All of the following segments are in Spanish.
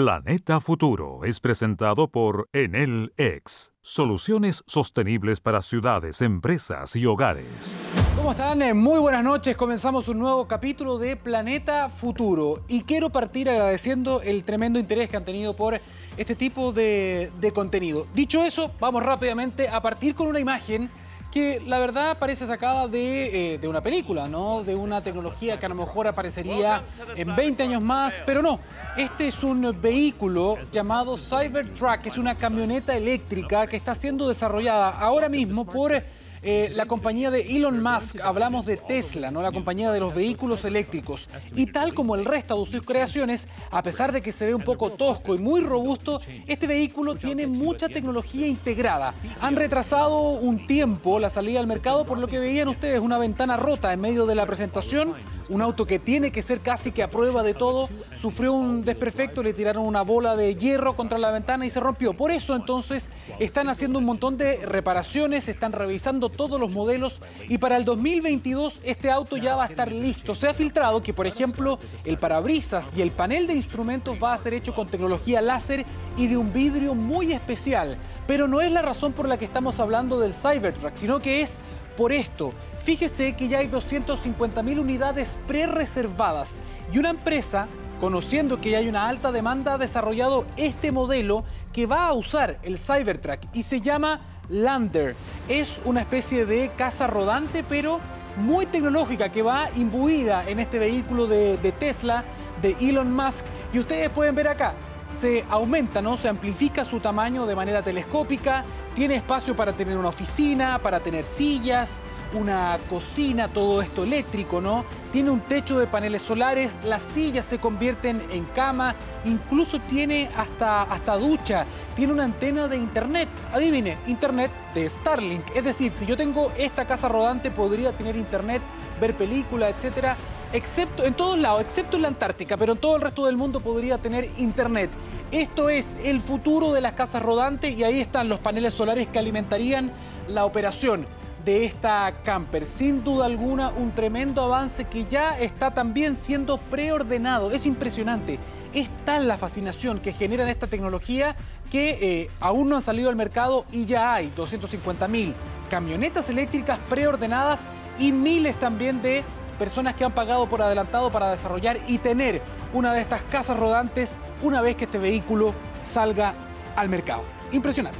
Planeta Futuro es presentado por Enel X, soluciones sostenibles para ciudades, empresas y hogares. ¿Cómo están? Eh, muy buenas noches. Comenzamos un nuevo capítulo de Planeta Futuro y quiero partir agradeciendo el tremendo interés que han tenido por este tipo de, de contenido. Dicho eso, vamos rápidamente a partir con una imagen que la verdad parece sacada de, eh, de, una película, ¿no? De una tecnología que a lo mejor aparecería en 20 años más, pero no. Este es un vehículo llamado Cybertruck, es una camioneta eléctrica que está siendo desarrollada ahora mismo por eh, la compañía de Elon Musk, hablamos de Tesla, ¿no? la compañía de los vehículos eléctricos. Y tal como el resto de sus creaciones, a pesar de que se ve un poco tosco y muy robusto, este vehículo tiene mucha tecnología integrada. Han retrasado un tiempo la salida al mercado, por lo que veían ustedes una ventana rota en medio de la presentación un auto que tiene que ser casi que a prueba de todo, sufrió un desperfecto, le tiraron una bola de hierro contra la ventana y se rompió. Por eso entonces están haciendo un montón de reparaciones, están revisando todos los modelos y para el 2022 este auto ya va a estar listo. Se ha filtrado que, por ejemplo, el parabrisas y el panel de instrumentos va a ser hecho con tecnología láser y de un vidrio muy especial. Pero no es la razón por la que estamos hablando del Cybertruck, sino que es por esto. Fíjese que ya hay 250.000 unidades pre-reservadas y una empresa, conociendo que ya hay una alta demanda, ha desarrollado este modelo que va a usar el Cybertruck y se llama Lander. Es una especie de casa rodante, pero muy tecnológica que va imbuida en este vehículo de, de Tesla, de Elon Musk. Y ustedes pueden ver acá, se aumenta, ¿no? Se amplifica su tamaño de manera telescópica, tiene espacio para tener una oficina, para tener sillas, una cocina, todo esto eléctrico, ¿no? Tiene un techo de paneles solares, las sillas se convierten en cama, incluso tiene hasta, hasta ducha, tiene una antena de internet. Adivine, internet de Starlink. Es decir, si yo tengo esta casa rodante, podría tener internet, ver películas, etcétera excepto en todos lados, excepto en la Antártica, pero en todo el resto del mundo podría tener internet. Esto es el futuro de las casas rodantes y ahí están los paneles solares que alimentarían la operación de esta camper. Sin duda alguna, un tremendo avance que ya está también siendo preordenado. Es impresionante. Es tal la fascinación que generan esta tecnología que eh, aún no han salido al mercado y ya hay 250 mil camionetas eléctricas preordenadas y miles también de personas que han pagado por adelantado para desarrollar y tener una de estas casas rodantes una vez que este vehículo salga al mercado. Impresionante.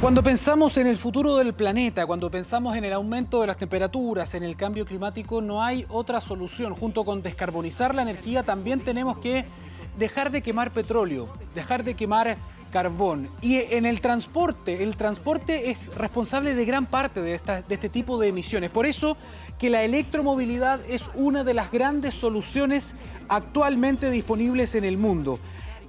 Cuando pensamos en el futuro del planeta, cuando pensamos en el aumento de las temperaturas, en el cambio climático, no hay otra solución. Junto con descarbonizar la energía, también tenemos que dejar de quemar petróleo, dejar de quemar carbón. Y en el transporte, el transporte es responsable de gran parte de, de este tipo de emisiones. Por eso que la electromovilidad es una de las grandes soluciones actualmente disponibles en el mundo.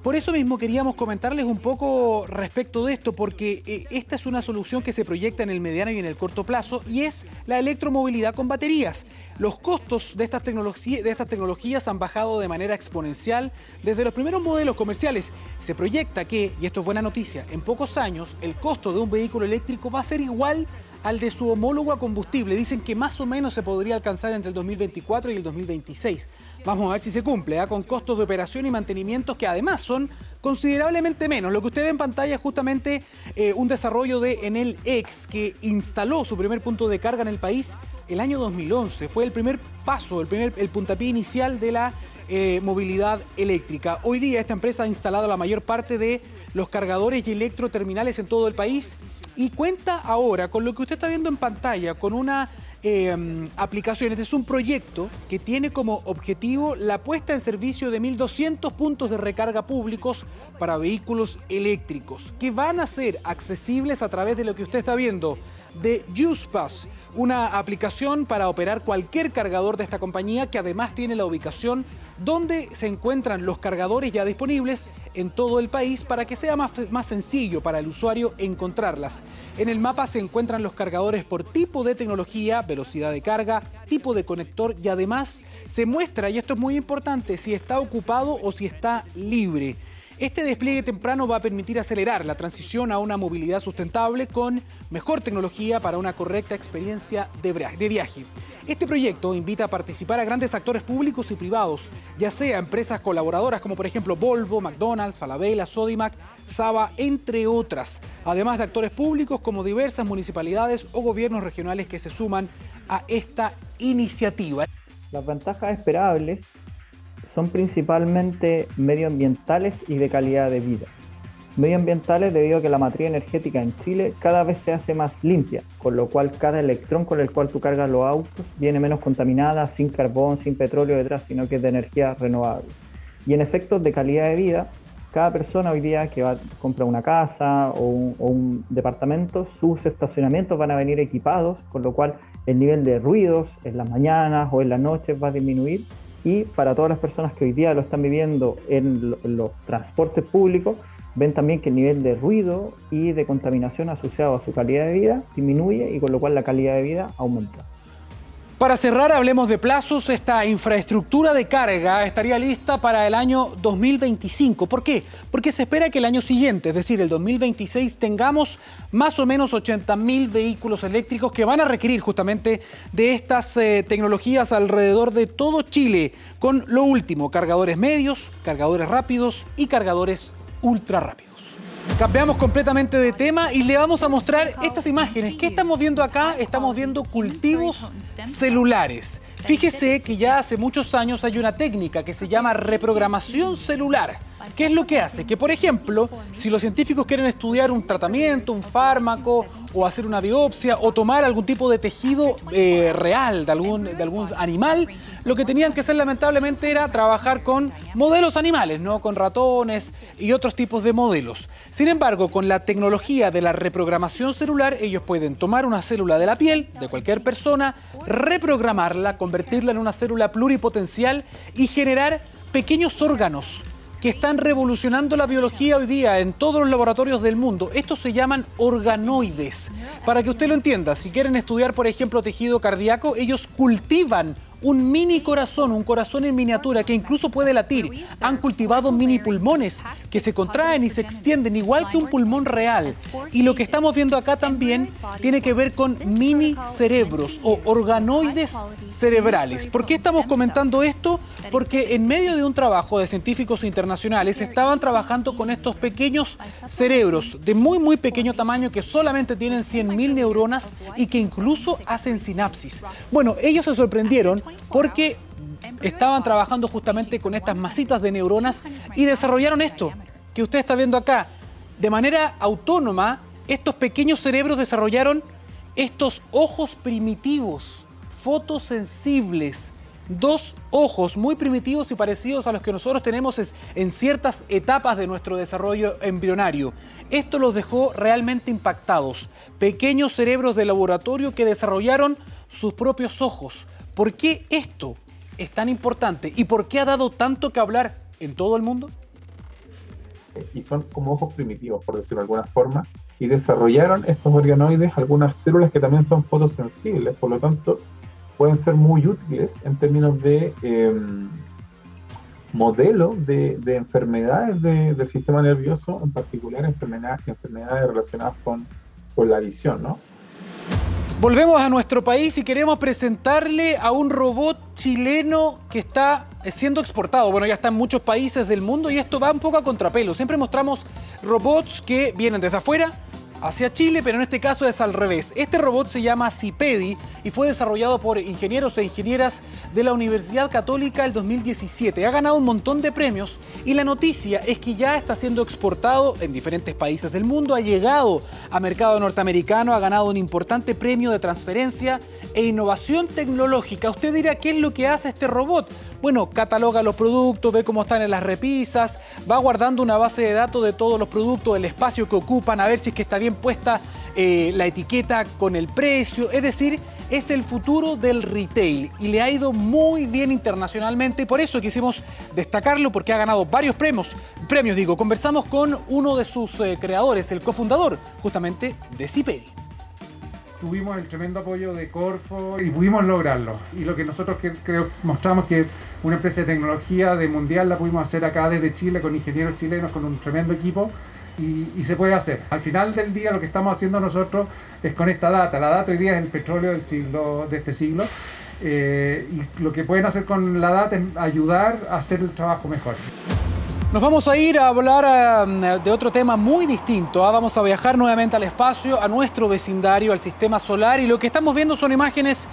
Por eso mismo queríamos comentarles un poco respecto de esto, porque eh, esta es una solución que se proyecta en el mediano y en el corto plazo y es la electromovilidad con baterías. Los costos de estas, de estas tecnologías han bajado de manera exponencial desde los primeros modelos comerciales. Se proyecta que, y esto es buena noticia, en pocos años el costo de un vehículo eléctrico va a ser igual al de su homólogo a combustible. Dicen que más o menos se podría alcanzar entre el 2024 y el 2026. Vamos a ver si se cumple, ¿ah? con costos de operación y mantenimiento que además son considerablemente menos. Lo que usted ve en pantalla es justamente eh, un desarrollo de Enel X que instaló su primer punto de carga en el país el año 2011. Fue el primer paso, el, primer, el puntapié inicial de la eh, movilidad eléctrica. Hoy día esta empresa ha instalado la mayor parte de los cargadores y electroterminales en todo el país y cuenta ahora con lo que usted está viendo en pantalla, con una eh, aplicación. Este es un proyecto que tiene como objetivo la puesta en servicio de 1.200 puntos de recarga públicos para vehículos eléctricos, que van a ser accesibles a través de lo que usted está viendo de UsePass, una aplicación para operar cualquier cargador de esta compañía que además tiene la ubicación donde se encuentran los cargadores ya disponibles en todo el país para que sea más, más, sencillo para el usuario encontrarlas. En el mapa se encuentran los cargadores por tipo de tecnología, velocidad de carga, tipo de conector y además se muestra, y esto es muy importante, si está ocupado o si está libre. Este despliegue temprano va a permitir acelerar la transición a una movilidad sustentable con mejor tecnología para una correcta experiencia de viaje. Este proyecto invita a participar a grandes actores públicos y privados, ya sea empresas colaboradoras como por ejemplo Volvo, McDonald's, Falabella, Sodimac, Saba, entre otras, además de actores públicos como diversas municipalidades o gobiernos regionales que se suman a esta iniciativa. Las ventajas esperables son principalmente medioambientales y de calidad de vida. Medioambientales debido a que la matriz energética en Chile cada vez se hace más limpia, con lo cual cada electrón con el cual tú cargas los autos viene menos contaminada, sin carbón, sin petróleo detrás, sino que es de energía renovable. Y en efectos de calidad de vida, cada persona hoy día que va a comprar una casa o un, o un departamento, sus estacionamientos van a venir equipados, con lo cual el nivel de ruidos en las mañanas o en las noches va a disminuir y para todas las personas que hoy día lo están viviendo en, los transportes públicos, ven también que el nivel de ruido y de contaminación asociado a su calidad de vida disminuye y con lo cual la calidad de vida aumenta. Para cerrar, hablemos de plazos. Esta infraestructura de carga estaría lista para el año 2025. ¿Por qué? Porque se espera que el año siguiente, es decir, el 2026, tengamos más o menos 80.000 vehículos eléctricos que van a requerir justamente de estas eh, tecnologías alrededor de todo Chile, con lo último, cargadores medios, cargadores rápidos y cargadores ultra rápidos. Cambiamos completamente de tema y le vamos a mostrar estas imágenes. ¿Qué estamos viendo acá? Estamos viendo cultivos celulares. Fíjese que ya hace muchos años hay una técnica que se llama reprogramación celular. ¿Qué es lo que hace? Que, por ejemplo, si los científicos quieren estudiar un tratamiento, un fármaco, o hacer una biopsia, o tomar algún tipo de tejido eh, real de algún, de algún animal, lo que tenían que hacer lamentablemente era trabajar con modelos animales, no con ratones y otros tipos de modelos. Sin embargo, con la tecnología de la reprogramación celular, ellos pueden tomar una célula de la piel de cualquier persona, reprogramarla, convertirla en una célula pluripotencial y generar pequeños órganos que están revolucionando la biología hoy día en todos los laboratorios del mundo. Estos se llaman organoides. Para que usted lo entienda, si quieren estudiar, por ejemplo, tejido cardíaco, ellos cultivan un mini corazón, un corazón en miniatura que incluso puede latir. Han cultivado mini pulmones que se contraen y se extienden igual que un pulmón real. Y lo que estamos viendo acá también tiene que ver con mini cerebros o organoides cerebrales. ¿Por qué estamos comentando esto? Porque en medio de un trabajo de científicos internacionales estaban trabajando con estos pequeños cerebros de muy muy pequeño tamaño que solamente tienen 100.000 neuronas y que incluso hacen sinapsis. Bueno, ellos se sorprendieron porque estaban trabajando justamente con estas masitas de neuronas y desarrollaron esto que usted está viendo acá. De manera autónoma, estos pequeños cerebros desarrollaron estos ojos primitivos, fotosensibles, dos ojos muy primitivos y parecidos a los que nosotros tenemos en ciertas etapas de nuestro desarrollo embrionario. Esto los dejó realmente impactados. Pequeños cerebros de laboratorio que desarrollaron sus propios ojos, ¿Por qué esto es tan importante y por qué ha dado tanto que hablar en todo el mundo? Y son como ojos primitivos, por decirlo de alguna forma, y desarrollaron estos organoides algunas células que también son fotosensibles, por lo tanto pueden ser muy útiles en términos de em, modelo de, enfermedades del sistema nervioso, en particular enfermedades, enfermedades relacionadas con, con la visión, ¿no? Volvemos a nuestro país y queremos presentarle a un robot chileno que está siendo exportado. Bueno, ya está en muchos países del mundo y esto va un poco a contrapelo. Siempre mostramos robots que vienen desde afuera, hacia Chile, pero en este caso es al revés. Este robot se llama Cipedi y fue desarrollado por ingenieros e ingenieras de la Universidad Católica el 2017. Ha ganado un montón de premios y la noticia es que ya está siendo exportado en diferentes países del mundo, ha llegado a mercado norteamericano, ha ganado un importante premio de transferencia e innovación tecnológica. Usted dirá, ¿qué es lo que hace este robot? Bueno, cataloga los productos, ve cómo están en las repisas, va guardando una base de datos de todos los productos, el espacio que ocupan, a ver si es que está bien puesta eh, la etiqueta con el precio. Es decir, es el futuro del retail y le ha ido muy bien internacionalmente. Por eso quisimos destacarlo porque ha ganado varios premios. Premios, digo, conversamos con uno de sus eh, creadores, el cofundador justamente de Cipedi tuvimos el tremendo apoyo de Corfo y pudimos lograrlo. Y lo que nosotros creo mostramos que una empresa de tecnología de mundial la pudimos hacer acá desde Chile con ingenieros chilenos, con un tremendo equipo. Y, se puede hacer. Al final del día lo que estamos haciendo nosotros es con esta data. La data hoy día es el petróleo del siglo, de este siglo. Eh, y lo que pueden hacer con la data es ayudar a hacer el trabajo mejor. Nos vamos a ir a hablar um, de otro tema muy distinto. ¿ah? Vamos a viajar nuevamente al espacio, a nuestro vecindario, al sistema solar. Y lo que estamos viendo son imágenes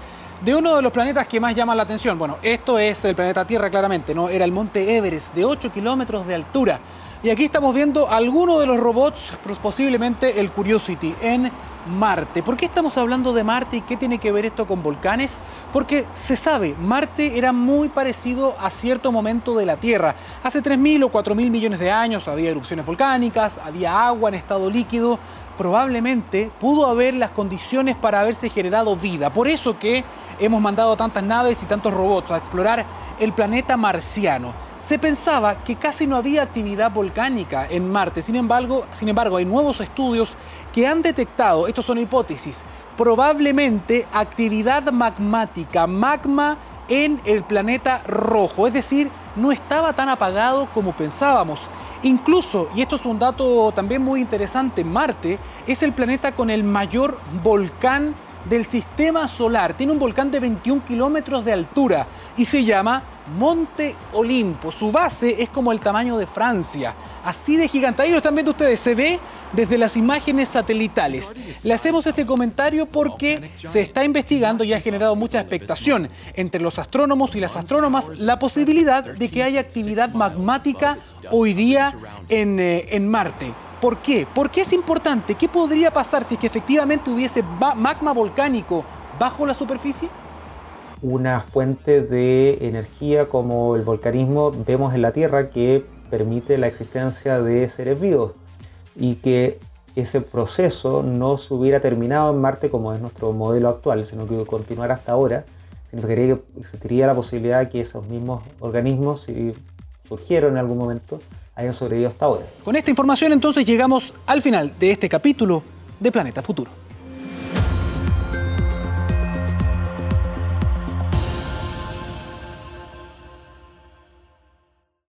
de uno de los planetas que más llaman la atención. Bueno, esto es el planeta Tierra, claramente, ¿no? Era el monte Everest, de 8 kilómetros de altura. Y aquí estamos viendo algunos de los robots, posiblemente el Curiosity, en Marte. ¿Por qué estamos hablando de Marte y qué tiene que ver esto con volcanes? Porque se sabe, Marte era muy parecido a cierto momento de la Tierra. Hace 3.000 o 4.000 millones de años había erupciones volcánicas, había agua en estado líquido. Probablemente pudo haber las condiciones para haberse generado vida. Por eso que hemos mandado tantas naves y tantos robots a explorar el planeta marciano se pensaba que casi no había actividad volcánica en Marte. Sin embargo, sin embargo, hay nuevos estudios que han detectado, estos son hipótesis, probablemente actividad magmática, magma en el planeta rojo, es decir, no estaba tan apagado como pensábamos. Incluso, y esto es un dato también muy interesante, Marte es el planeta con el mayor volcán del sistema solar. Tiene un volcán de 21 kilómetros de altura y se llama Monte Olimpo. Su base es como el tamaño de Francia, así de gigante. Ahí lo están viendo ustedes, se ve desde las imágenes satelitales. Le hacemos este comentario porque se está investigando y ha generado mucha expectación entre los astrónomos y las astrónomas la posibilidad de que haya actividad magmática hoy día en, eh, en Marte. ¿Por qué? ¿Por qué es importante? ¿Qué podría pasar si es que efectivamente hubiese magma volcánico bajo la superficie? Una fuente de energía como el volcanismo vemos en la Tierra que permite la existencia de seres vivos y que ese proceso no se hubiera terminado en Marte como es nuestro modelo actual, sino que continuara hasta ahora, significaría que existiría la posibilidad de que esos mismos organismos, si surgieron en algún momento, hayan sobrevivido hasta ahora. Con esta información entonces llegamos al final de este capítulo de Planeta Futuro.